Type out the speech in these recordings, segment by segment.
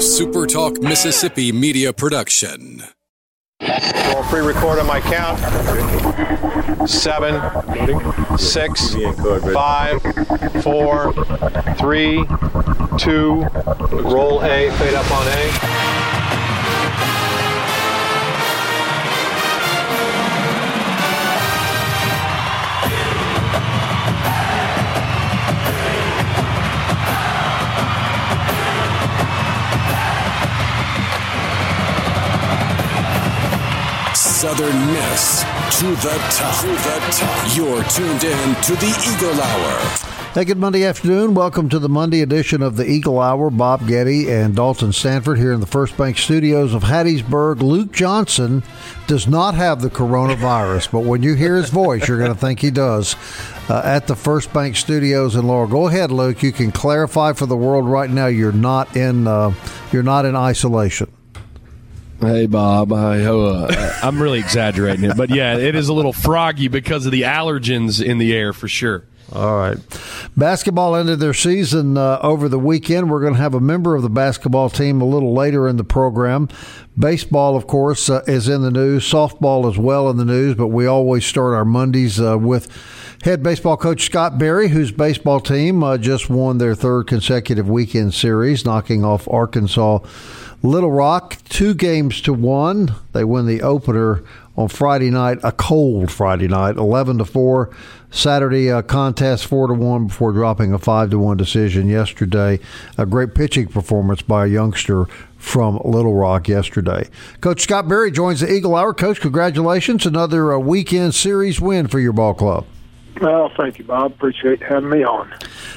SuperTalk Mississippi media production. I'll pre-record on my count. Seven, six, five, four, three, two. Roll A. Fade up on A. Miss to the top. To the top. You're tuned in to the Eagle Hour. Hey, good Monday afternoon. Welcome to the Monday edition of the Eagle Hour. Bob Getty and Dalton Stanford here in the First Bank studios of Hattiesburg. Luke Johnson does not have the coronavirus, but when you hear his voice, you're going to think he does. Uh, at the First Bank Studios in Laurel. Go ahead, Luke. You can clarify for the world right now. You're not in. Uh, you're not in isolation. Hey Bob, I, uh, I'm really exaggerating it, but yeah, it is a little froggy because of the allergens in the air for sure. All right. Basketball ended their season uh, over the weekend. We're going to have a member of the basketball team a little later in the program. Baseball, of course, uh, is in the news. Softball as well in the news, but we always start our Mondays uh, with head baseball coach Scott Berry, whose baseball team uh, just won their third consecutive weekend series, knocking off Arkansas. Little Rock, two games to one. They win the opener on Friday night, a cold Friday night, eleven to four. Saturday uh, contest four to one before dropping a five to one decision yesterday. A great pitching performance by a youngster from Little Rock yesterday. Coach Scott Berry joins the Eagle Hour. Coach, congratulations! Another uh, weekend series win for your ball club. Well, thank you, Bob. Appreciate having me on.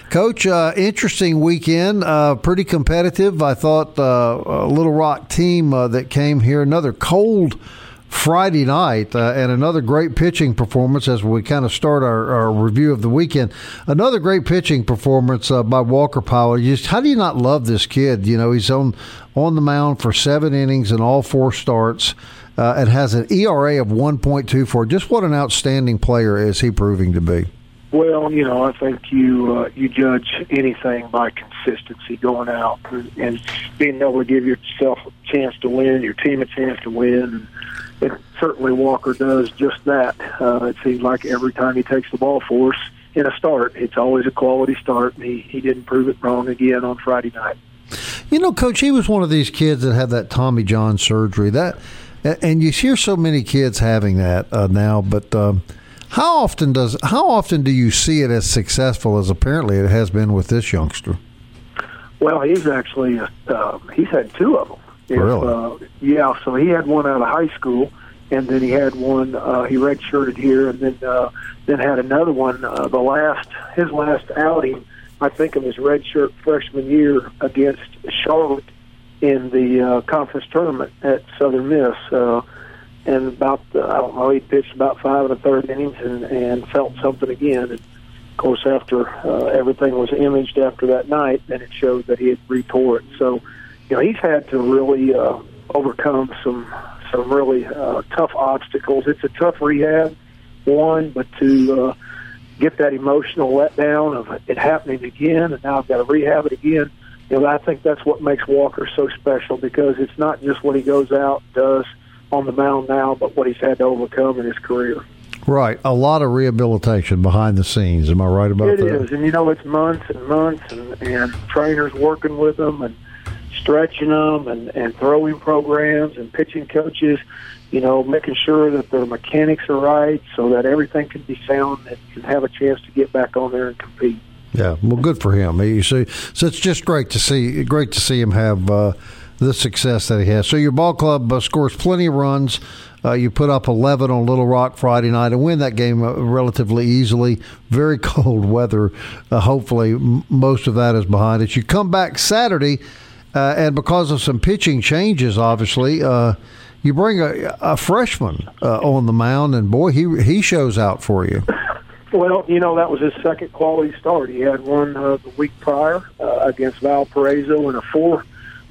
Coach, uh, interesting weekend. Uh, pretty competitive. I thought uh, Little Rock team uh, that came here, another cold Friday night, uh, and another great pitching performance as we kind of start our, our review of the weekend. Another great pitching performance uh, by Walker Powell. Just how do you not love this kid? You know, he's on on the mound for seven innings and all four starts. Uh, and has an ERA of 1.24. Just what an outstanding player is he proving to be? Well, you know, I think you uh, you judge anything by consistency going out and, and being able to give yourself a chance to win, your team a chance to win. And certainly Walker does just that. Uh, it seems like every time he takes the ball for us in a start, it's always a quality start, and he, he didn't prove it wrong again on Friday night. You know, Coach, he was one of these kids that had that Tommy John surgery. That and you hear so many kids having that uh, now, but um, how often does how often do you see it as successful as apparently it has been with this youngster? Well, he's actually uh, he's had two of them. Really? Uh, yeah. So he had one out of high school, and then he had one. Uh, he redshirted here, and then uh, then had another one. Uh, the last his last outing, I think, of his redshirt freshman year against Charlotte in the uh, conference tournament at Southern Miss. Uh, and about, uh, I don't know, he pitched about five and a third innings and, and felt something again. And of course, after uh, everything was imaged after that night, then it showed that he had retore it. So, you know, he's had to really uh, overcome some some really uh, tough obstacles. It's a tough rehab, one, but to uh, get that emotional letdown of it happening again, and now I've got to rehab it again you know, I think that's what makes Walker so special because it's not just what he goes out and does on the mound now, but what he's had to overcome in his career. Right, a lot of rehabilitation behind the scenes. Am I right about it that? It is, and you know, it's months and months, and, and trainers working with them and stretching them, and, and throwing programs and pitching coaches. You know, making sure that their mechanics are right so that everything can be sound and can have a chance to get back on there and compete. Yeah, well, good for him. You see, so it's just great to see, great to see him have uh, the success that he has. So your ball club uh, scores plenty of runs. Uh, you put up 11 on Little Rock Friday night and win that game uh, relatively easily. Very cold weather. Uh, hopefully, m- most of that is behind us. You come back Saturday, uh, and because of some pitching changes, obviously, you bring a, a freshman on the mound, and boy, he he shows out for you. Well, you know that was his second quality start. He had one uh, the week prior uh, against Valparaiso in a four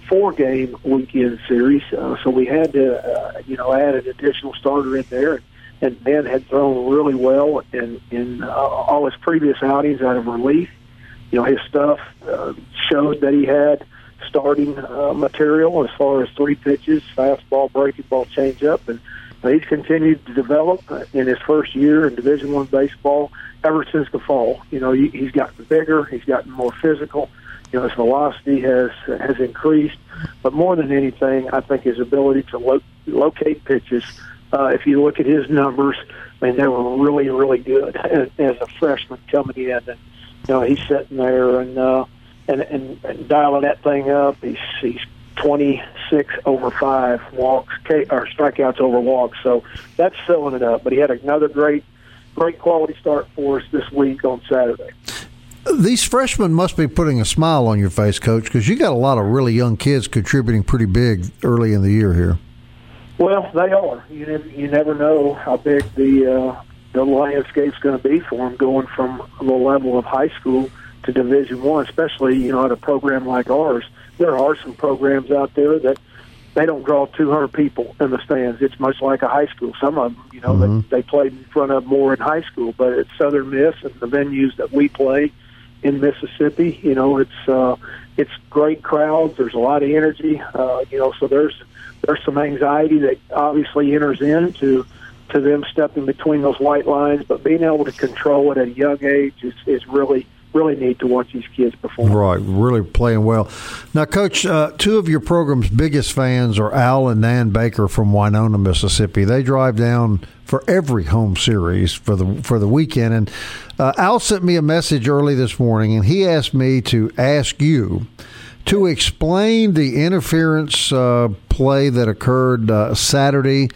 four game weekend series. Uh, so we had to, uh, you know, add an additional starter in there. And Ben had thrown really well in in uh, all his previous outings out of relief. You know, his stuff uh, showed that he had starting uh, material as far as three pitches, fastball, breaking ball, changeup, and he's continued to develop in his first year in Division One baseball ever since the fall. You know, he, he's gotten bigger, he's gotten more physical. You know, his velocity has has increased, but more than anything, I think his ability to lo- locate pitches. Uh, if you look at his numbers, I mean, they were really, really good as, as a freshman coming in, and you know, he's sitting there and uh, and, and and dialing that thing up. He's he's 26 over five walks or strikeouts over walks, so that's filling it up. But he had another great, great quality start for us this week on Saturday. These freshmen must be putting a smile on your face, Coach, because you got a lot of really young kids contributing pretty big early in the year here. Well, they are. You never, you never know how big the uh, the landscape's going to be for them going from the level of high school to Division One, especially you know at a program like ours. There are some programs out there that they don't draw 200 people in the stands. It's much like a high school. Some of them, you know, mm-hmm. they, they played in front of more in high school, but at Southern Miss and the venues that we play in Mississippi, you know, it's uh, it's great crowds. There's a lot of energy, uh, you know, so there's there's some anxiety that obviously enters into to them stepping between those white lines, but being able to control it at a young age is, is really really neat to watch these kids perform. Right, really playing well. Now, Coach, uh, two of your program's biggest fans are Al and Nan Baker from Winona, Mississippi. They drive down for every home series for the for the weekend, and uh, Al sent me a message early this morning, and he asked me to ask you to explain the interference uh, play that occurred uh, Saturday.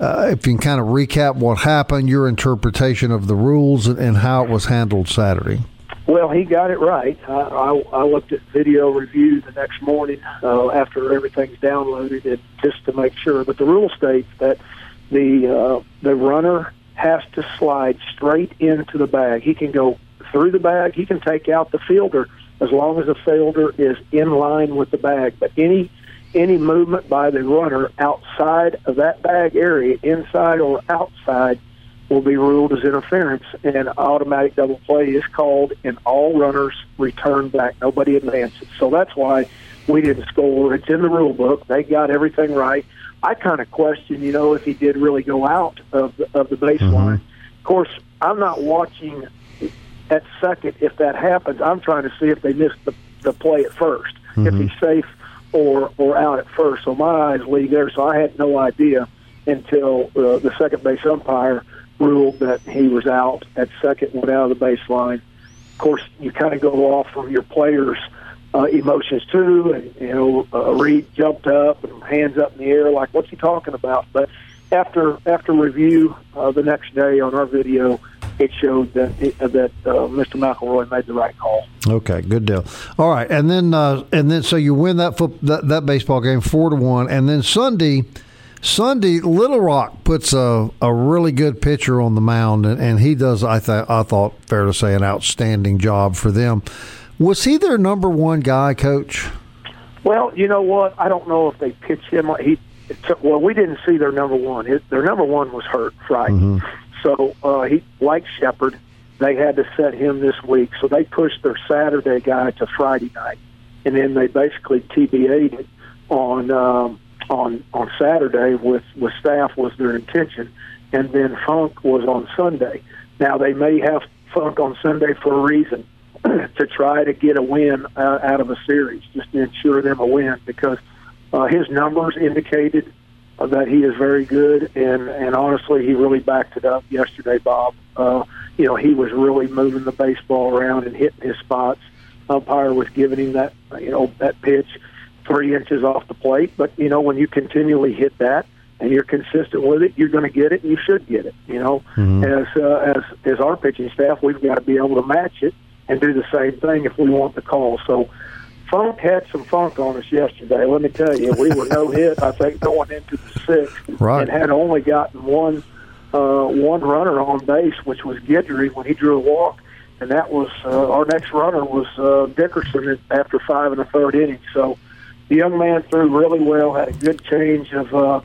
Uh, if you can kind of recap what happened, your interpretation of the rules, and, and how it was handled Saturday. Well, he got it right. I, I, I looked at video review the next morning uh, after everything's downloaded, and just to make sure. But the rule states that the uh, the runner has to slide straight into the bag. He can go through the bag. He can take out the fielder as long as the fielder is in line with the bag. But any any movement by the runner outside of that bag area, inside or outside, will be ruled as interference, and automatic double play is called, and all runners return back. Nobody advances. So that's why we didn't score. It's in the rule book. They got everything right. I kind of question, you know, if he did really go out of the, of the baseline. Mm-hmm. Of course, I'm not watching at second if that happens. I'm trying to see if they missed the, the play at 1st mm-hmm. if he's safe or or out at first. So my eyes lead there. So I had no idea until uh, the second base umpire ruled that he was out at second, went out of the baseline. Of course, you kind of go off from your players' uh, emotions too, and you know, uh, Reed jumped up and hands up in the air, like, "What's he talking about?" But after after review uh, the next day on our video, it showed that it, uh, that uh, Mr. McElroy made the right call. Okay, good deal. All right, and then uh, and then so you win that, foot, that that baseball game four to one, and then Sunday Sunday, Little Rock puts a, a really good pitcher on the mound, and, and he does, I, th- I thought, fair to say, an outstanding job for them. Was he their number one guy, Coach? Well, you know what? I don't know if they pitched him. He took, well, we didn't see their number one. His, their number one was hurt Friday, mm-hmm. so uh, he like Shepard. They had to set him this week, so they pushed their Saturday guy to Friday night, and then they basically TBA'd it on. Um, on on Saturday with with staff was their intention, and then Funk was on Sunday. Now they may have Funk on Sunday for a reason to try to get a win uh, out of a series, just to ensure them a win because uh, his numbers indicated uh, that he is very good, and and honestly, he really backed it up yesterday, Bob. Uh, you know, he was really moving the baseball around and hitting his spots. Umpire was giving him that you know that pitch three inches off the plate. But you know, when you continually hit that and you're consistent with it, you're going to get it, and you should get it. You know, mm-hmm. as uh, as as our pitching staff, we've got to be able to match it and do the same thing if we want the call. So. Funk had some funk on us yesterday. Let me tell you, we were no hit. I think going into the sixth, right. and had only gotten one uh, one runner on base, which was Guidry when he drew a walk, and that was uh, our next runner was uh, Dickerson after five and a third inning. So the young man threw really well, had a good change of uh,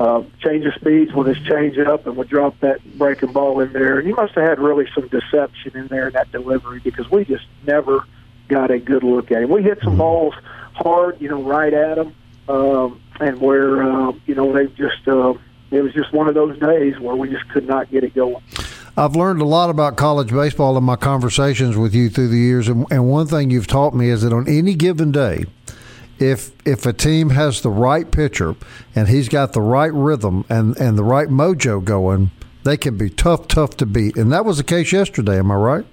uh, change of speeds with his change up, and would drop that breaking ball in there. And he must have had really some deception in there in that delivery because we just never got a good look at him. We hit some balls hard, you know, right at them, um, and where uh, you know they just uh, it was just one of those days where we just could not get it going. I've learned a lot about college baseball in my conversations with you through the years, and, and one thing you've taught me is that on any given day, if if a team has the right pitcher and he's got the right rhythm and, and the right mojo going, they can be tough, tough to beat. And that was the case yesterday. Am I right?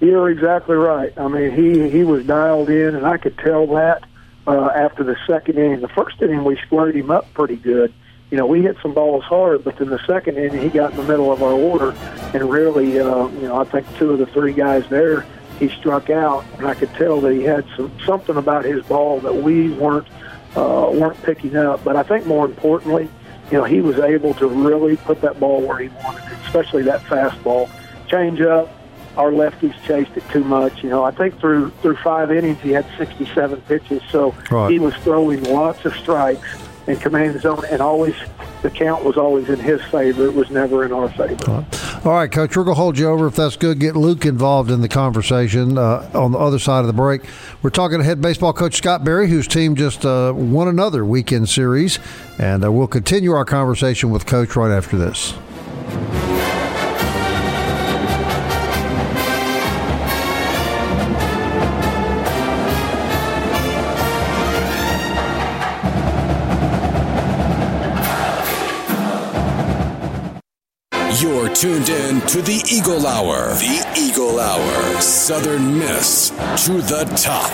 You're exactly right. I mean, he he was dialed in, and I could tell that uh, after the second inning. The first inning, we squared him up pretty good you know, we hit some balls hard, but then the second inning, he got in the middle of our order and really, uh, you know, I think two of the three guys there, he struck out, and I could tell that he had some something about his ball that we weren't uh, weren't picking up. But I think more importantly, you know, he was able to really put that ball where he wanted it, especially that fastball. Change up, our lefties chased it too much. You know, I think through through five innings he had 67 pitches, so right. he was throwing lots of strikes and command zone, and always the count was always in his favor. It was never in our favor. All right, Coach, we're going to hold you over if that's good. Get Luke involved in the conversation uh, on the other side of the break. We're talking to head baseball coach Scott Berry, whose team just uh, won another weekend series, and uh, we'll continue our conversation with Coach right after this. Tuned in to the Eagle Hour. The Eagle Hour. Southern Miss to the top.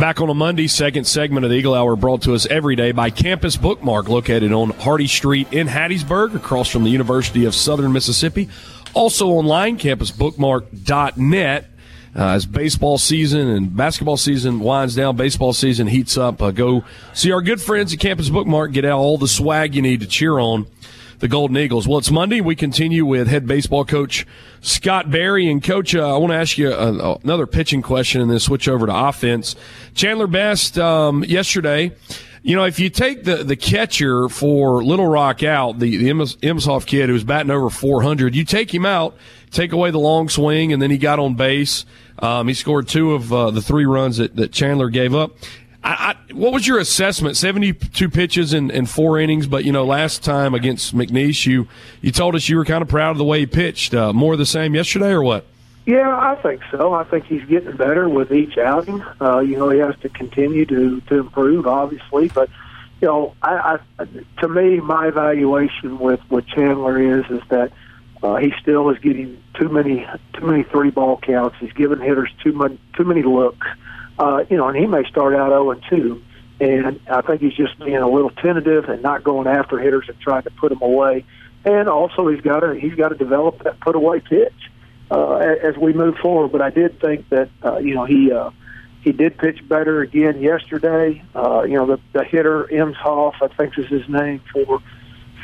Back on a Monday, second segment of the Eagle Hour brought to us every day by Campus Bookmark, located on Hardy Street in Hattiesburg, across from the University of Southern Mississippi. Also online, campusbookmark.net. Uh, as baseball season and basketball season winds down, baseball season heats up, uh, go see our good friends at Campus Bookmark. Get out all the swag you need to cheer on the Golden Eagles. Well, it's Monday. We continue with head baseball coach Scott Berry. And, coach, uh, I want to ask you a, another pitching question and then switch over to offense. Chandler Best, um, yesterday, you know, if you take the, the catcher for Little Rock out, the, the Emshoff kid who was batting over 400, you take him out, take away the long swing, and then he got on base. Um, he scored two of uh, the three runs that, that Chandler gave up. I, I, what was your assessment? Seventy-two pitches in, in, four innings, but you know, last time against McNeese, you you told us you were kind of proud of the way he pitched. Uh, more of the same yesterday, or what? Yeah, I think so. I think he's getting better with each outing. Uh, you know, he has to continue to to improve, obviously, but you know, I, I to me, my evaluation with with Chandler is is that uh, he still is getting too many too many three ball counts. He's giving hitters too much too many looks you know, and he may start out 0 and 2. And I think he's just being a little tentative and not going after hitters and trying to put them away. And also, he's got to he's got to develop that put away pitch uh, as we move forward. But I did think that uh, you know he uh, he did pitch better again yesterday. Uh, you know the the hitter Emshoff, I think is his name for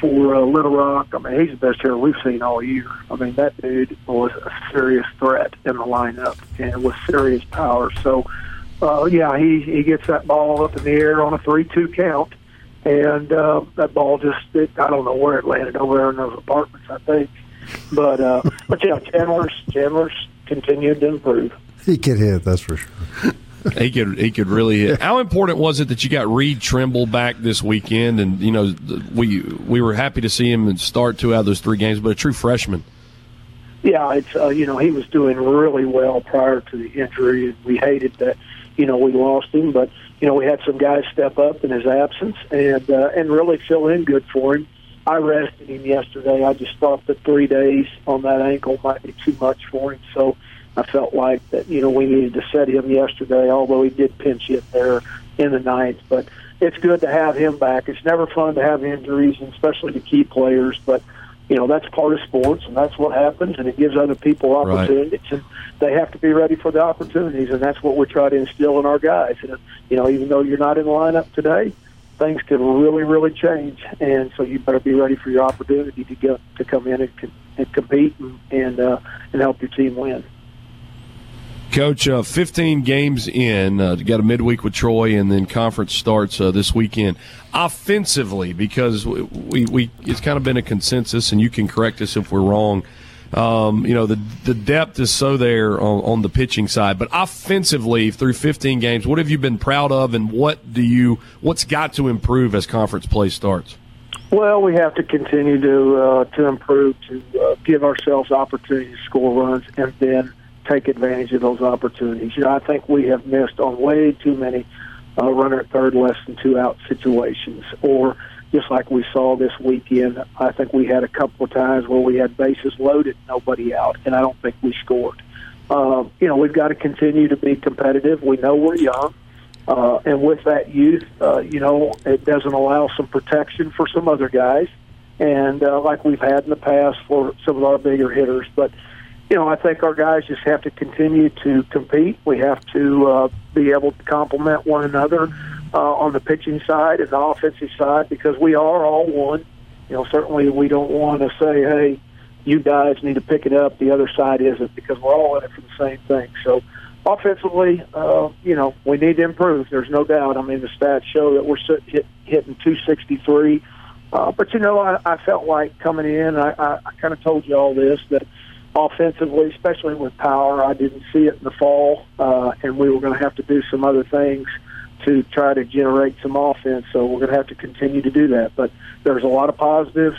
for uh, Little Rock. I mean, he's the best hitter we've seen all year. I mean, that dude was a serious threat in the lineup and with serious power. So uh, yeah, he he gets that ball up in the air on a three-two count, and uh, that ball just it, I don't know where it landed over there in those apartments, I think. But uh, but yeah, Chandler's Chandler's continued to improve. He could hit, that's for sure. he could he could really hit. How important was it that you got Reed Trimble back this weekend? And you know we we were happy to see him start two out of those three games, but a true freshman. Yeah, it's uh, you know he was doing really well prior to the injury, and we hated that you know we lost him, but you know we had some guys step up in his absence and uh, and really fill in good for him. I rested him yesterday. I just thought that three days on that ankle might be too much for him, so I felt like that you know we needed to set him yesterday. Although he did pinch hit there in the ninth, but it's good to have him back. It's never fun to have injuries, and especially to key players, but you know that's part of sports and that's what happens and it gives other people opportunities right. and they have to be ready for the opportunities and that's what we try to instill in our guys and you know even though you're not in the lineup today things can really really change and so you better be ready for your opportunity to get to come in and, and compete and and, uh, and help your team win Coach, uh, 15 games in, uh, got a midweek with Troy, and then conference starts uh, this weekend. Offensively, because we, we, it's kind of been a consensus, and you can correct us if we're wrong. Um, you know, the the depth is so there on, on, the pitching side, but offensively through 15 games, what have you been proud of, and what do you what's got to improve as conference play starts? Well, we have to continue to uh, to improve, to uh, give ourselves opportunities to score runs, and then take advantage of those opportunities. You know, I think we have missed on way too many uh, runner at third, less than two out situations, or just like we saw this weekend. I think we had a couple of times where we had bases loaded, nobody out, and I don't think we scored. Uh, you know, we've got to continue to be competitive. We know we're young. Uh, and with that youth, uh, you know, it doesn't allow some protection for some other guys, and uh, like we've had in the past for some of our bigger hitters. But you know, I think our guys just have to continue to compete. We have to uh, be able to complement one another uh, on the pitching side and the offensive side because we are all one. You know, certainly we don't want to say, hey, you guys need to pick it up. The other side isn't because we're all in it for the same thing. So offensively, uh, you know, we need to improve. There's no doubt. I mean, the stats show that we're hit, hitting 263. Uh, but you know, I, I felt like coming in, I, I, I kind of told you all this that offensively, especially with power, I didn't see it in the fall, uh, and we were going to have to do some other things to try to generate some offense. So we're going to have to continue to do that. But there's a lot of positives.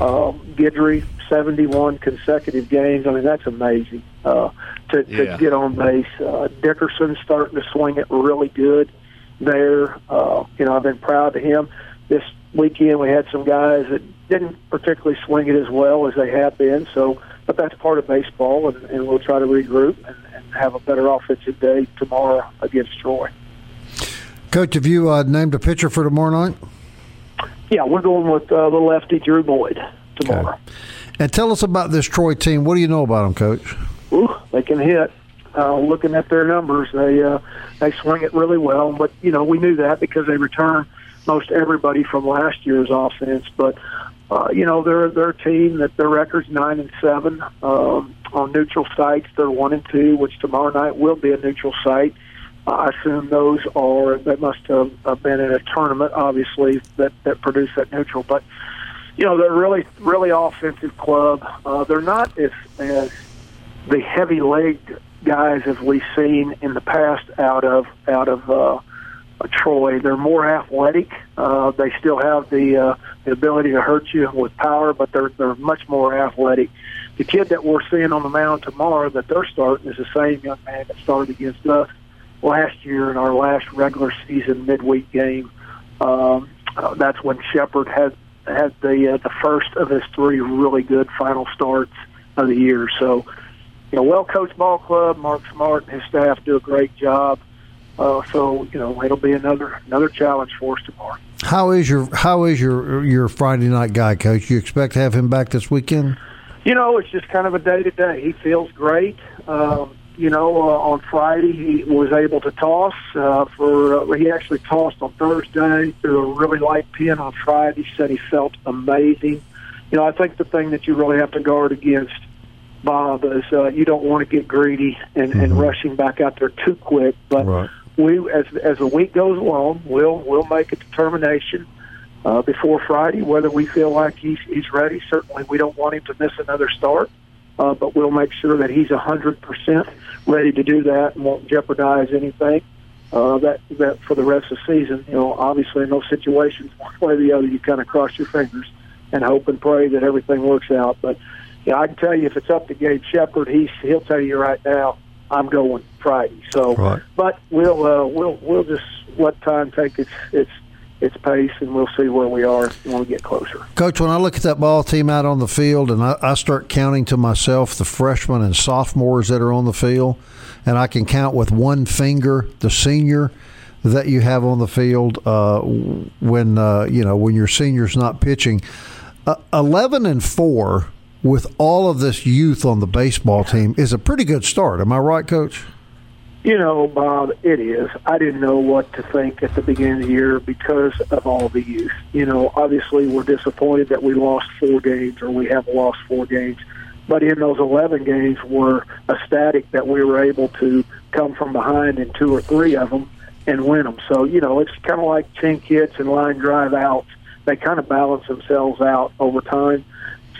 Um, Guidry, 71 consecutive games. I mean, that's amazing uh, to, to yeah. get on base. Uh, Dickerson's starting to swing it really good there. Uh, you know, I've been proud of him. This weekend we had some guys that didn't particularly swing it as well as they have been. So, but that's part of baseball, and, and we'll try to regroup and, and have a better offensive day tomorrow against Troy. Coach, have you uh, named a pitcher for tomorrow night? Yeah, we're going with uh, the lefty Drew Boyd tomorrow. Okay. And tell us about this Troy team. What do you know about them, Coach? Ooh, they can hit. Uh, looking at their numbers, they uh, they swing it really well. But you know, we knew that because they return most everybody from last year's offense. But uh, you know, they're they're a team that their record's nine and seven um, on neutral sites. They're one and two, which tomorrow night will be a neutral site. I assume those are that must have been in a tournament, obviously that that produced that neutral. But you know, they're really really offensive club. Uh, they're not as as the heavy legged guys as we've seen in the past out of out of uh, Troy. They're more athletic. Uh, they still have the uh, the ability to hurt you with power, but they're they're much more athletic. The kid that we're seeing on the mound tomorrow that they're starting is the same young man that started against us last year in our last regular season midweek game. Um, uh, that's when Shepard had had the uh, the first of his three really good final starts of the year. So, you know, well coached ball club. Mark Smartt and his staff do a great job. Uh, so, you know, it'll be another another challenge for us tomorrow. How is your How is your your Friday night guy, coach? You expect to have him back this weekend? You know, it's just kind of a day to day. He feels great. Um, you know, uh, on Friday he was able to toss uh, for. Uh, he actually tossed on Thursday through a really light pin on Friday. Said he felt amazing. You know, I think the thing that you really have to guard against, Bob, is uh, you don't want to get greedy and, mm-hmm. and rushing back out there too quick. But right. We, as as the week goes along, we'll we'll make a determination. Uh, before Friday, whether we feel like he's he's ready. Certainly, we don't want him to miss another start uh, but we'll make sure that he's a 100% ready to do that and won't jeopardize anything. Uh, that that for the rest of the season, you know, obviously in those situations, one way or the other, you kind of cross your fingers and hope and pray that everything works out. But know, I can tell you, if it's up to Gabe Shepard, he's he'll tell you right now, I'm going Friday. So, right. but we'll uh, we'll we'll just let time take its its its pace, and we'll see where we are when we get closer. Coach, when I look at that ball team out on the field, and I, I start counting to myself the freshmen and sophomores that are on the field, and I can count with one finger the senior that you have on the field uh, when uh, you know when your senior's not pitching. Uh, Eleven and four with all of this youth on the baseball team is a pretty good start. Am I right, Coach? You know, Bob, it is. I didn't know what to think at the beginning of the year because of all the youth. You know, obviously we're disappointed that we lost four games or we have lost four games. But in those 11 games, we're ecstatic that we were able to come from behind in two or three of them and win them. So, you know, it's kind of like chink hits and line drive outs. They kind of balance themselves out over time.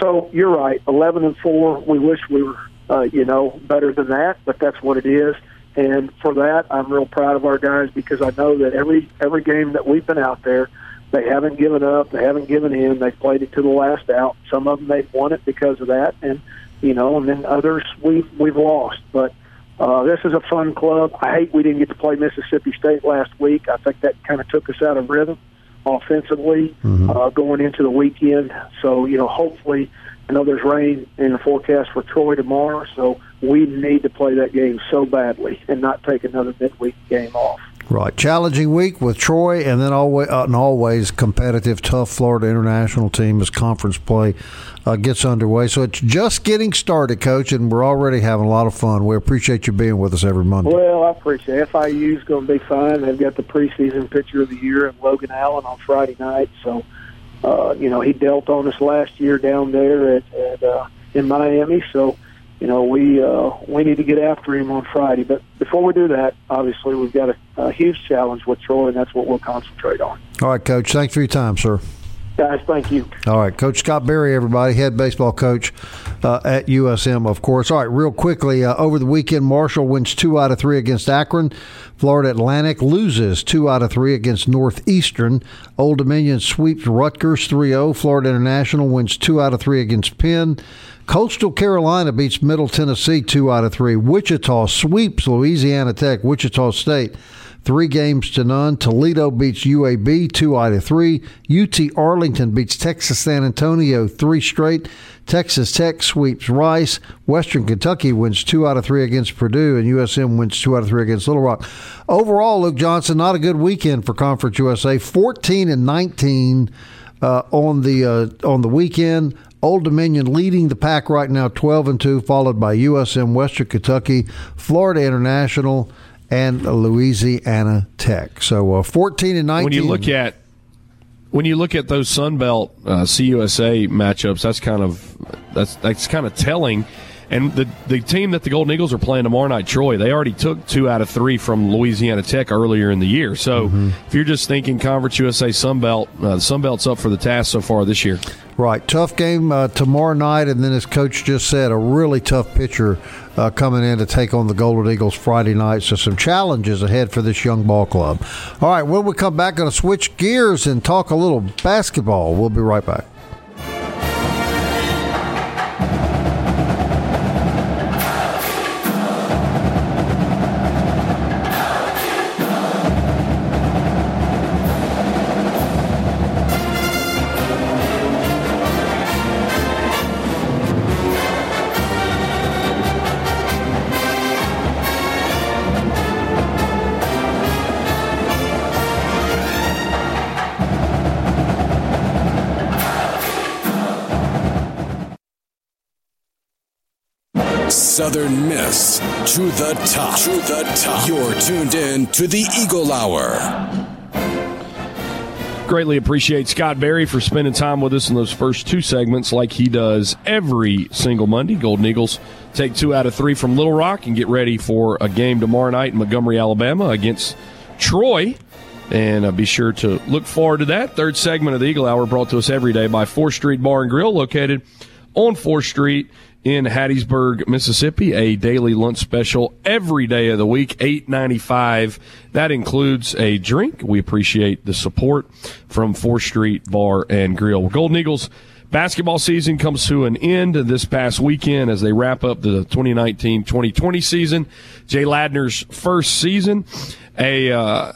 So you're right. Eleven and four. We wish we were, uh, you know, better than that, but that's what it is. And for that, I'm real proud of our guys because I know that every every game that we've been out there, they haven't given up. They haven't given in. They've played it to the last out. Some of them they've won it because of that, and you know, and then others we've we've lost. But uh, this is a fun club. I hate we didn't get to play Mississippi State last week. I think that kind of took us out of rhythm offensively mm-hmm. uh, going into the weekend. So you know, hopefully, I know there's rain in the forecast for Troy tomorrow, so we need to play that game so badly and not take another midweek game off. Right, challenging week with Troy, and then always uh, and always competitive, tough Florida international team as conference play uh, gets underway. So it's just getting started, Coach, and we're already having a lot of fun. We appreciate you being with us every Monday. Well, I appreciate it. FIU is going to be fine. They've got the preseason pitcher of the year and Logan Allen on Friday night. So, uh, you know, he dealt on us last year down there at, at uh, in Miami. So, you know, we uh, we need to get after him on Friday. But before we do that, obviously we've got a, a huge challenge with Troy, and that's what we'll concentrate on. All right, Coach. Thanks for your time, sir. Guys, thank you. All right, Coach Scott Berry, everybody, head baseball coach uh, at USM, of course. All right, real quickly, uh, over the weekend, Marshall wins two out of three against Akron. Florida Atlantic loses two out of three against Northeastern. Old Dominion sweeps Rutgers 3 0. Florida International wins two out of three against Penn. Coastal Carolina beats Middle Tennessee two out of three. Wichita sweeps Louisiana Tech, Wichita State three games to none. Toledo beats UAB two out of three. UT Arlington beats Texas San Antonio three straight. Texas Tech sweeps Rice. Western Kentucky wins two out of three against Purdue, and USM wins two out of three against Little Rock. Overall, Luke Johnson, not a good weekend for Conference USA. Fourteen and nineteen uh, on the uh, on the weekend. Old Dominion leading the pack right now, twelve and two, followed by USM, Western Kentucky, Florida International and Louisiana Tech. So uh, 14 and 19. When you look at when you look at those Sun Belt uh, CUSA matchups, that's kind of that's that's kind of telling. And the the team that the Golden Eagles are playing tomorrow night, Troy, they already took two out of three from Louisiana Tech earlier in the year. So mm-hmm. if you're just thinking Conference USA Sun Belt, uh, the Sun Belt's up for the task so far this year. Right, tough game uh, tomorrow night, and then as Coach just said, a really tough pitcher uh, coming in to take on the Golden Eagles Friday night. So some challenges ahead for this young ball club. All right, when we come back, going to switch gears and talk a little basketball. We'll be right back. Miss to the top. To the top. You're tuned in to the Eagle Hour. Greatly appreciate Scott Berry for spending time with us in those first two segments, like he does every single Monday. Golden Eagles take two out of three from Little Rock and get ready for a game tomorrow night in Montgomery, Alabama against Troy. And uh, be sure to look forward to that. Third segment of the Eagle Hour brought to us every day by 4th Street Bar and Grill, located on 4th Street in Hattiesburg, Mississippi, a daily lunch special every day of the week, eight ninety five. That includes a drink. We appreciate the support from 4th Street Bar and Grill. Golden Eagles basketball season comes to an end this past weekend as they wrap up the 2019-2020 season. Jay Ladner's first season a uh,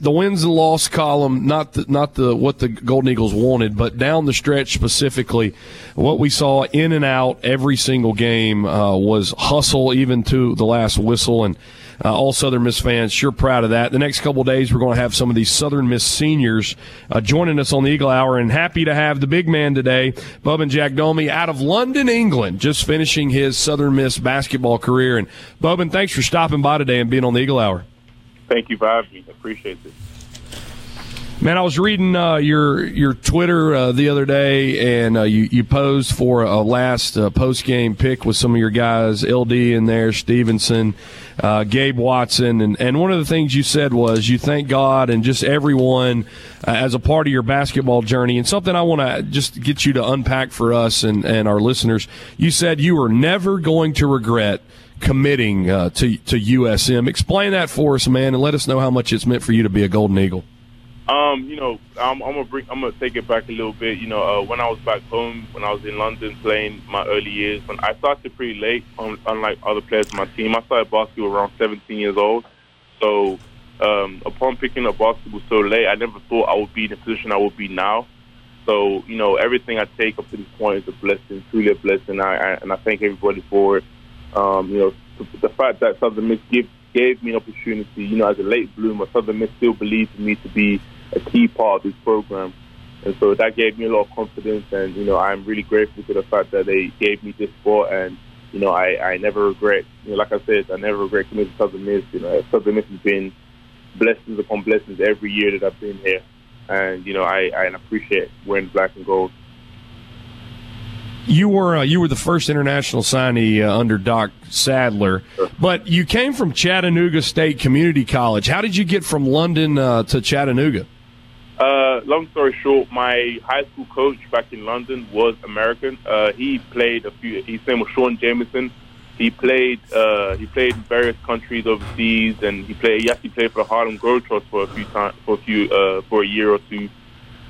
the wins and loss column, not the, not the what the Golden Eagles wanted, but down the stretch specifically, what we saw in and out every single game uh, was hustle, even to the last whistle, and uh, all Southern Miss fans sure proud of that. The next couple days, we're going to have some of these Southern Miss seniors uh, joining us on the Eagle Hour, and happy to have the big man today, Bubba Jagdomi, out of London, England, just finishing his Southern Miss basketball career. And Bubba, thanks for stopping by today and being on the Eagle Hour. Thank you me. Appreciate it. Man, I was reading uh, your your Twitter uh, the other day, and uh, you you posed for a last uh, post game pick with some of your guys, LD in there, Stevenson, uh, Gabe Watson, and and one of the things you said was you thank God and just everyone uh, as a part of your basketball journey, and something I want to just get you to unpack for us and and our listeners. You said you were never going to regret committing to to USM. Explain that for us, man, and let us know how much it's meant for you to be a Golden Eagle. Um, you know, I'm, I'm gonna bring, I'm gonna take it back a little bit. You know, uh, when I was back home, when I was in London playing my early years, when I started pretty late, unlike other players on my team. I started basketball around 17 years old. So, um, upon picking up basketball so late, I never thought I would be in the position I would be now. So, you know, everything I take up to this point is a blessing, truly a blessing. I, I and I thank everybody for it. Um, you know, the fact that Southern Miss gave, gave me an opportunity, you know, as a late bloomer, Southern Miss still believed in me to be a key part of this program. And so that gave me a lot of confidence, and you know I'm really grateful to the fact that they gave me this sport, and you know I, I never regret. You know, like I said, I never regret coming to Southern Miss. You know, Southern Miss has been blessings upon blessings every year that I've been here, and you know I, I appreciate wearing black and gold. You were uh, you were the first international signee uh, under Doc Sadler, but you came from Chattanooga State Community College. How did you get from London uh, to Chattanooga? Long story short, my high school coach back in London was American. Uh, he played a few. His name was Sean Jameson. He played. Uh, he played in various countries overseas, and he played. He actually played for the Harlem Globetrotters for a few times, for a few, uh, for a year or two,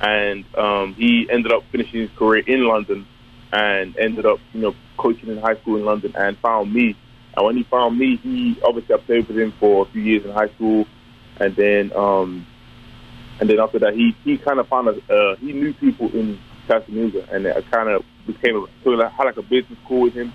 and um, he ended up finishing his career in London, and ended up, you know, coaching in high school in London, and found me. And when he found me, he obviously I played with him for a few years in high school, and then. Um, and then after that, he he kind of found a uh, he knew people in Chattanooga, and I kind of became a, so I had like a business school with him.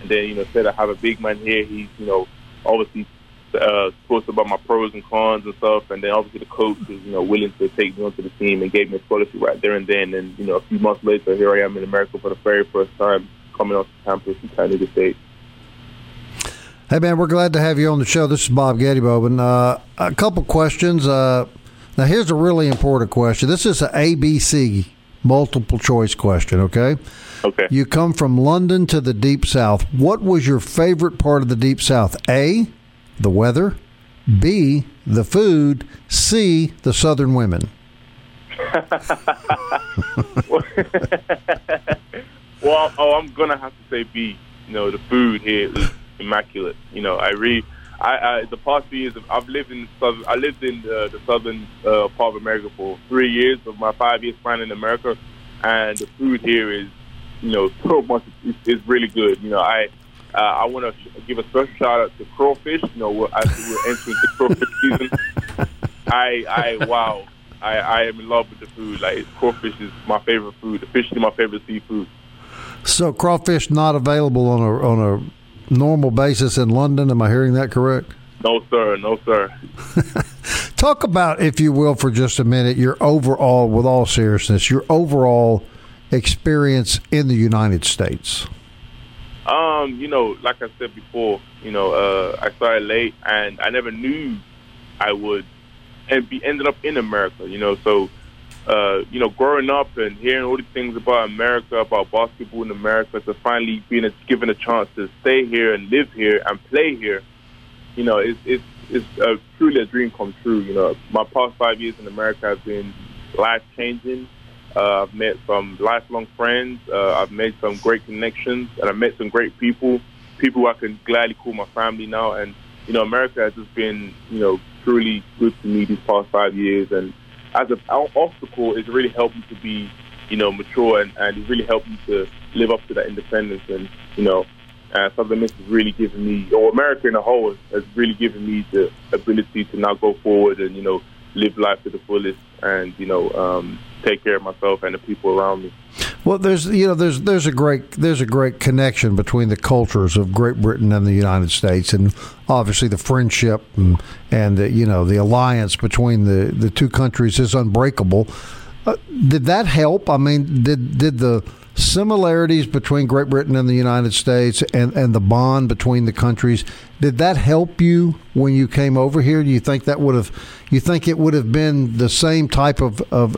And then you know said I have a big man here. He's you know obviously uh, spoke about my pros and cons and stuff. And then obviously the coach was you know willing to take me onto the team and gave me a scholarship right there and then. And you know a few months later, here I am in America for the very first time coming off campus in Chattanooga State. Hey man, we're glad to have you on the show. This is Bob Gettybobin. Uh, a couple questions. Uh, now, here's a really important question. This is an ABC multiple choice question, okay? Okay. You come from London to the Deep South. What was your favorite part of the Deep South? A, the weather, B, the food, C, the Southern women. well, oh, I'm gonna have to say B. You know, the food here is immaculate. You know, I really I, I the past few years I've lived in I lived in the, the southern uh, part of America for three years of my five years spent in America, and the food here is you know so much it's, it's really good. You know I. Uh, I want to give a special shout out to crawfish. You know, we're, we're entering the crawfish season, I, I, wow, I, I am in love with the food. Like crawfish is my favorite food. The fish is my favorite seafood. So crawfish not available on a on a normal basis in London. Am I hearing that correct? No, sir. No, sir. Talk about, if you will, for just a minute, your overall, with all seriousness, your overall experience in the United States. Um, you know, like I said before, you know, uh, I started late, and I never knew I would, and be ended up in America. You know, so uh, you know, growing up and hearing all these things about America, about basketball in America, to finally being a, given a chance to stay here and live here and play here, you know, it's it's it's uh, truly a dream come true. You know, my past five years in America have been life changing. Uh, I've met some lifelong friends. Uh, I've made some great connections, and I've met some great people. People I can gladly call my family now. And you know, America has just been, you know, truly good to me these past five years. And as an obstacle, it's really helped me to be, you know, mature and, and really helped me to live up to that independence. And, you know, uh, Southern Miss has really given me, or America in a whole, has really given me the ability to now go forward and, you know, live life to the fullest and, you know, um, take care of myself and the people around me. Well, there's you know there's there's a great there's a great connection between the cultures of Great Britain and the United States, and obviously the friendship and, and the, you know the alliance between the, the two countries is unbreakable. Uh, did that help? I mean, did did the similarities between Great Britain and the United States and, and the bond between the countries. Did that help you when you came over here? Do you think that would have you think it would have been the same type of, of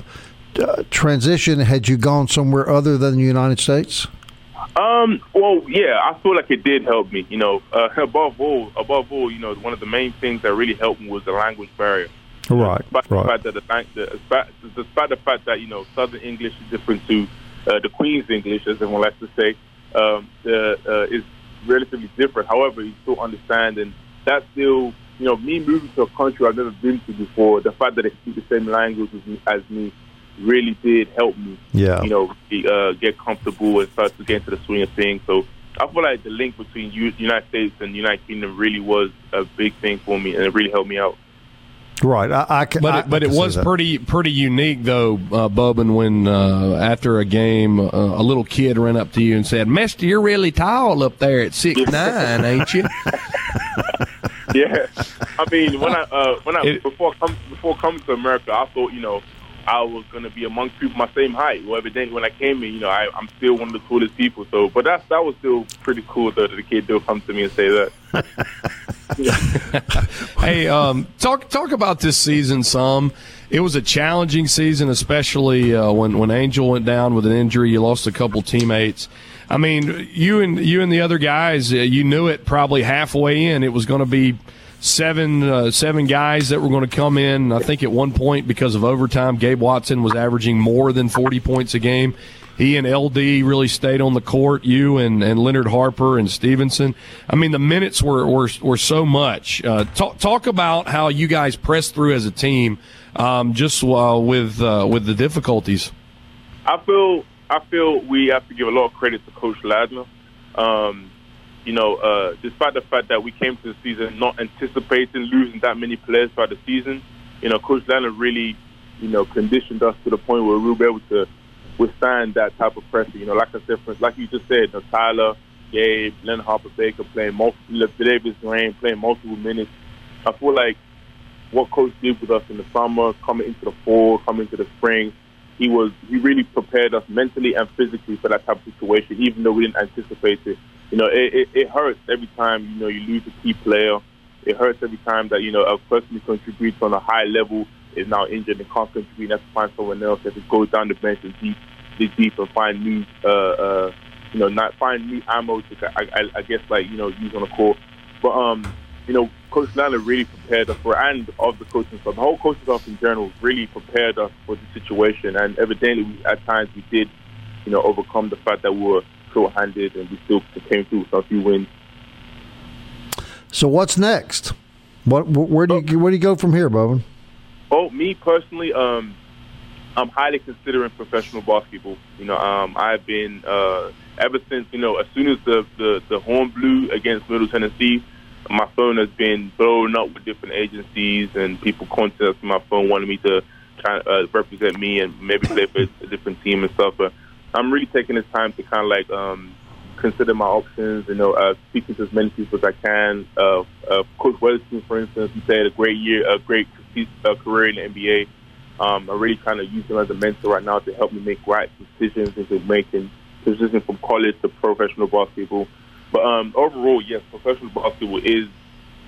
uh, transition had you gone somewhere other than the United States? Um, well, yeah, I feel like it did help me. You know, uh, above all, above all, you know, one of the main things that really helped me was the language barrier. Right, despite right. The fact that the, the, despite the fact that you know Southern English is different to uh, the Queen's English, as everyone likes to say, um, the, uh, is relatively different. However, you still understand, and that's still, you know, me moving to a country I've never been to before. The fact that they speak the same language as me, as me really did help me. Yeah. You know, uh, get comfortable and start to get into the swing of things. So I feel like the link between U- United States and United Kingdom really was a big thing for me, and it really helped me out. Right, I, I can, but I, it, but I it was that. pretty pretty unique though, uh, Boban. When uh, after a game, uh, a little kid ran up to you and said, "Mister, you're really tall up there at six nine, ain't you?" yeah, I mean, when I uh, when I it, before come, before coming to America, I thought you know I was going to be amongst people my same height. Well, evidently, when I came in, you know, I, I'm still one of the coolest people. So, but that that was still pretty cool though, that the kid did come to me and say that. hey, um, talk talk about this season some. It was a challenging season, especially uh, when when Angel went down with an injury. You lost a couple teammates. I mean, you and you and the other guys, uh, you knew it probably halfway in. It was going to be seven uh, seven guys that were going to come in. I think at one point because of overtime, Gabe Watson was averaging more than forty points a game he and LD really stayed on the court. You and, and Leonard Harper and Stevenson. I mean, the minutes were were, were so much. Uh, talk talk about how you guys pressed through as a team, um, just uh, with with the difficulties. I feel I feel we have to give a lot of credit to Coach Ladner. Um, you know, uh, despite the fact that we came to the season not anticipating losing that many players throughout the season, you know, Coach Ladner really, you know, conditioned us to the point where we were able to withstand that type of pressure. You know, like I said, like you just said, you know, Tyler, Gabe, Len Harper Baker playing multiple, Davis playing multiple minutes. I feel like what coach did with us in the summer, coming into the fall, coming into the spring, he was he really prepared us mentally and physically for that type of situation, even though we didn't anticipate it. You know, it, it, it hurts every time you know you lose a key player. It hurts every time that you know a person who contributes on a high level is now injured and can't contribute. Have to find someone else that could go down the bench and deep, dig deep and find new, uh, uh, you know, not find new ammo to, I, I, I guess, like you know, use on the court. But um, you know, Coach Ladner really prepared us for, and of the coaching staff, the whole coaching staff in general really prepared us for the situation. And evidently, we, at times we did, you know, overcome the fact that we were short-handed, and we still came through with a few wins. So what's next? What where do you where do you go from here, Boban? Oh, me personally, um, I'm highly considering professional basketball. You know, um, I've been uh, ever since you know as soon as the, the the horn blew against Middle Tennessee, my phone has been blown up with different agencies and people contacting my phone wanting me to try uh, represent me and maybe play for a different team and stuff. But I'm really taking this time to kind of like um, consider my options. You know, uh, speaking to as many people as I can. Uh, uh, Coach Weatherspoon, for instance, he had a great year, a great uh, career in the NBA. Um, I'm really trying to use him as a mentor right now to help me make right decisions into making decisions from college to professional basketball. But um, overall, yes, professional basketball is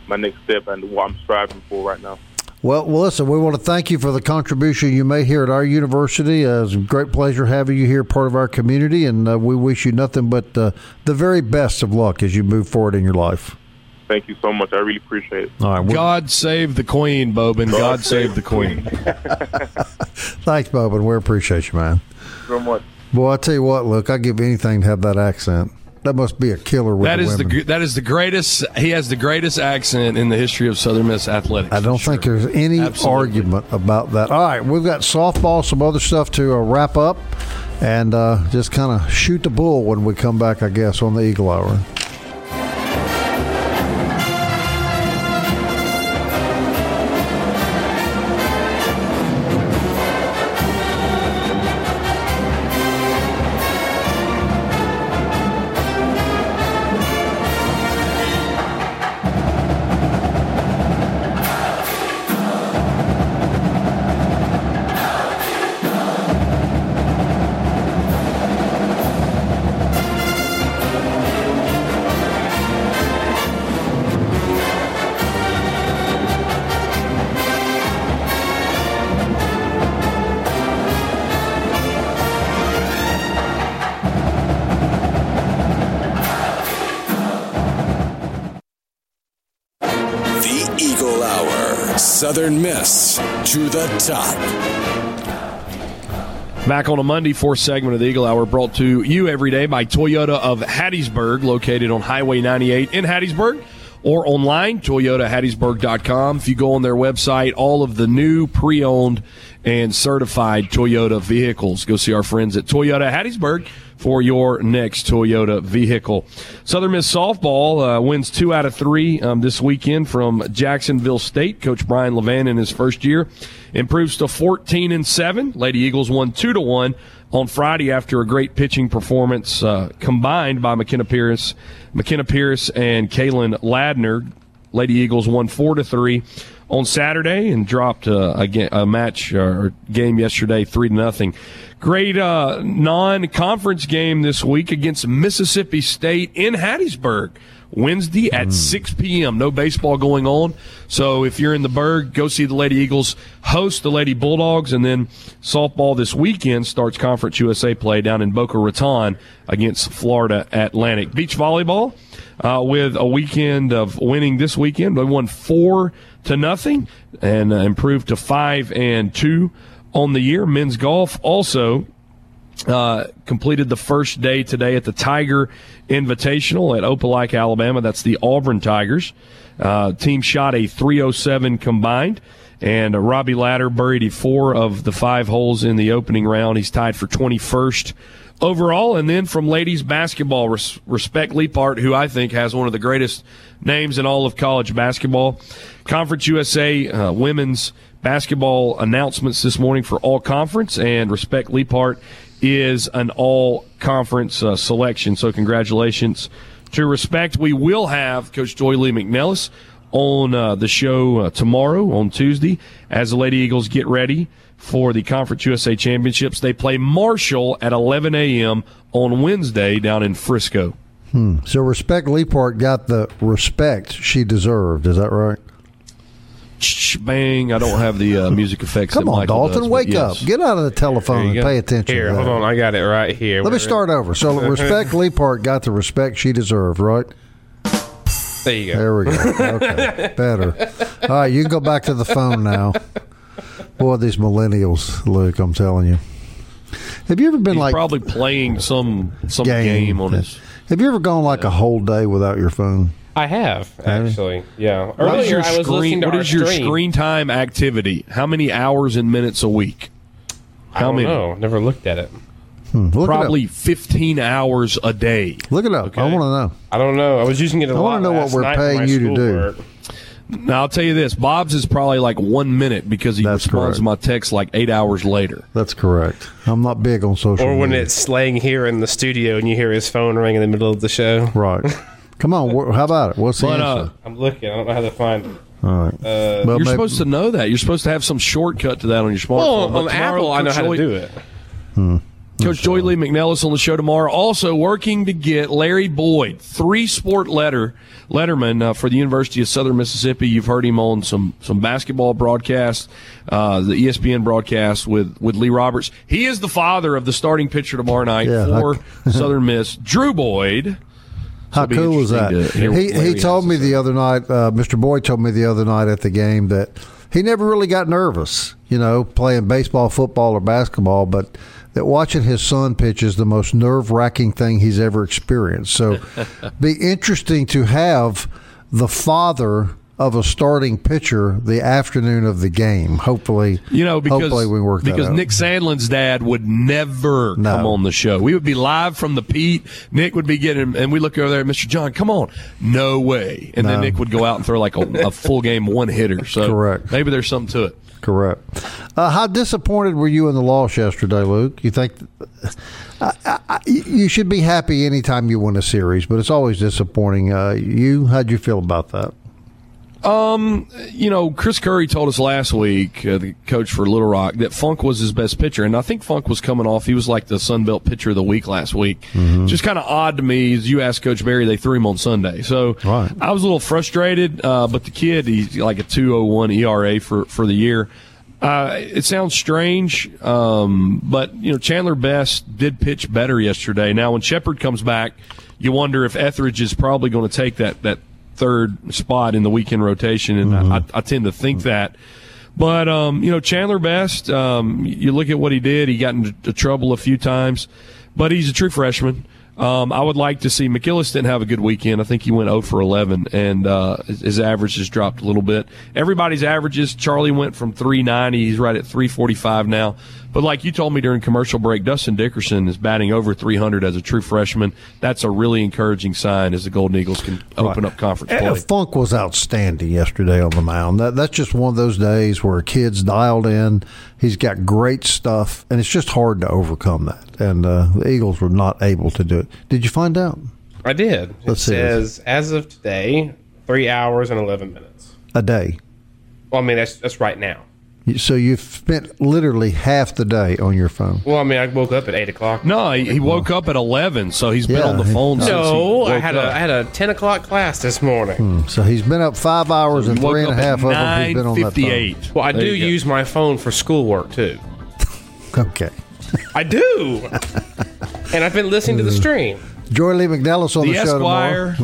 my next step and what I'm striving for right now. Well, well, listen, we want to thank you for the contribution you made here at our university. Uh, it's a great pleasure having you here, part of our community, and uh, we wish you nothing but uh, the very best of luck as you move forward in your life. Thank you so much. I really appreciate it. All right. God save the Queen, Boban. God, God save the Queen. Thanks, Boban. We appreciate you, man. So much. Boy, I tell you what, look, I'd give anything to have that accent. That must be a killer. With that the is the that is the greatest. He has the greatest accent in the history of Southern Miss athletics. I don't sure. think there's any Absolutely. argument about that. All right, we've got softball, some other stuff to uh, wrap up, and uh, just kind of shoot the bull when we come back. I guess on the Eagle Hour. Monday, fourth segment of the Eagle Hour brought to you every day by Toyota of Hattiesburg, located on Highway 98 in Hattiesburg, or online, toyotahattiesburg.com. If you go on their website, all of the new pre owned and certified Toyota vehicles. Go see our friends at Toyota Hattiesburg for your next Toyota vehicle. Southern Miss softball uh, wins two out of three um, this weekend from Jacksonville State. Coach Brian Levan in his first year improves to 14 and seven. Lady Eagles won two to one on Friday after a great pitching performance uh, combined by McKenna Pierce, McKenna Pierce and Kaylin Ladner. Lady Eagles won four to three on Saturday and dropped uh, a, a match uh, or game yesterday three to nothing. Great uh, non-conference game this week against Mississippi State in Hattiesburg. Wednesday at mm. 6 p.m. No baseball going on. So if you're in the Berg, go see the Lady Eagles host the Lady Bulldogs. And then softball this weekend starts Conference USA play down in Boca Raton against Florida Atlantic. Beach volleyball uh, with a weekend of winning this weekend. They won four to nothing and uh, improved to five and two on the year. Men's golf also uh, completed the first day today at the Tiger Invitational at Opelika, Alabama. That's the Auburn Tigers. Uh, team shot a 307 combined, and uh, Robbie Ladder buried four of the five holes in the opening round. He's tied for 21st overall. And then from ladies basketball, res- Respect Leaphart, who I think has one of the greatest names in all of college basketball. Conference USA uh, women's basketball announcements this morning for all conference, and Respect Leaphart is an all conference uh, selection. So, congratulations to Respect. We will have Coach Joye Lee McNelis on uh, the show uh, tomorrow on Tuesday as the Lady Eagles get ready for the Conference USA Championships. They play Marshall at 11 a.m. on Wednesday down in Frisco. Hmm. So, Respect Leaphart got the respect she deserved. Is that right? bang. I don't have the uh, music effects. Come on, Michael Dalton, does, wake yes. up. Get out of the telephone and go. pay attention. Here, hold on. I got it right here. Let me start over. So, respect Leaphart got the respect she deserved, right? There you go. There we go. Okay, better. All right, you can go back to the phone now. Boy, these millennials, Luke, I'm telling you. Have you ever been He's like probably playing some some game, game on his? Have you ever gone like a whole day without your phone? I have actually. Yeah. What is Earlier, your I was screen? listening to What our is your stream. screen time activity? How many hours and minutes a week? I How don't many? know. Never looked at it. Hmm, look Probably 15 hours a day. Look it up. I want to know. I don't know. I was using it a I lot. I wanna know what last we're night for paying my you to do. Schoolwork. Now I'll tell you this: Bob's is probably like one minute because he That's responds correct. to my text like eight hours later. That's correct. I'm not big on social media. Or when media. it's laying here in the studio and you hear his phone ring in the middle of the show. right. Come on. wh- How about it? What's the But answer? uh, I'm looking. I don't know how to find it. All right. Uh, Well, you're maybe- supposed to know that. You're supposed to have some shortcut to that on your smartphone. well, But on Apple, I know Coach how to do it. Coach Joye Lee McNelis on the show tomorrow. Also working to get Larry Boyd, three sport letter letterman uh, for the University of Southern Mississippi. You've heard him on some some basketball broadcasts, uh, the ESPN broadcast with with Lee Roberts. He is the father of the starting pitcher tomorrow night Yeah, for Southern Miss, Drew Boyd. How cool was that? interesting to hear what He he told me the other night. Uh, Mr. Boyd told me the other night at the game that he never really got nervous. You know, playing baseball, football, or basketball, but that watching his son pitch is the most nerve wracking thing he's ever experienced. So, be interesting to have the father of a starting pitcher the afternoon of the game. Hopefully, You know, because hopefully we work that because out. Nick Sandlin's dad would never No. come on the show. We would be live from the Pete. Nick would be getting, and we look over there, Mr. John, come on, no way. And then Nick would go out and throw like a, a full game one hitter. So Correct. Maybe there's something to it. Correct. Uh, how disappointed were you in the loss yesterday, Luke? You think I, I- you should be happy anytime you win a series, but it's always disappointing. Uh, you, how'd you feel about that? You know, Chris Curry told us last week, uh, the coach for Little Rock, that Funk was his best pitcher, and I think Funk was coming off. He was like the Sun Belt pitcher of the week last week. Just kind of odd to me. As you asked Coach Berry, they threw him on Sunday, so Right. I was a little frustrated. Uh, but the kid, he's like a two oh one ERA for for the year. Uh, it sounds strange, um, but you know Chandler Best did pitch better yesterday. Now, when Shepard comes back, you wonder if Etheridge is probably going to take that that third spot in the weekend rotation, and mm-hmm. I, I, tend to think that. But um, you know, Chandler Best, um, you look at what he did. He got into trouble a few times, but he's a true freshman. Um, I would like to see McGillis didn't have a good weekend. I think he went 0 for 11, and uh, his average has dropped a little bit. Everybody's averages. Charlie went from 390. He's right at 345 now. But like you told me during commercial break, Dustin Dickerson is batting over 300 as a true freshman. That's a really encouraging sign as the Golden Eagles can open right. up conference play. Funk was outstanding yesterday on the mound. That, that's just one of those days where a kid's dialed in. He's got great stuff, and it's just hard to overcome that. And uh, the Eagles were not able to do it. Did you find out? I did. Let's it see says, as of today, three hours and 11 minutes. A day. Well, I mean, that's, that's right now. So you've spent literally half the day on your phone. Well, I mean, I woke up at eight o'clock. No, he, he woke up at eleven, so he's been yeah, on the phone. No, I had up. a I had a ten o'clock class this morning. Hmm, so he's been up five hours and three and a half of them. He's been on that phone. Well, I there do use my phone for schoolwork too. okay, I do, and I've been listening to the stream. Joye Lee McNelis on the, the show Esquire.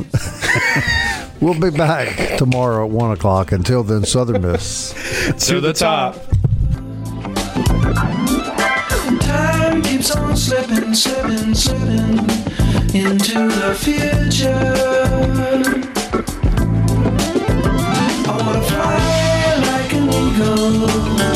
tomorrow. We'll be back tomorrow at 1 o'clock. Until then, Southern Miss. to the top. Time keeps on slipping, slipping, slipping into the future. I wanna fly like an eagle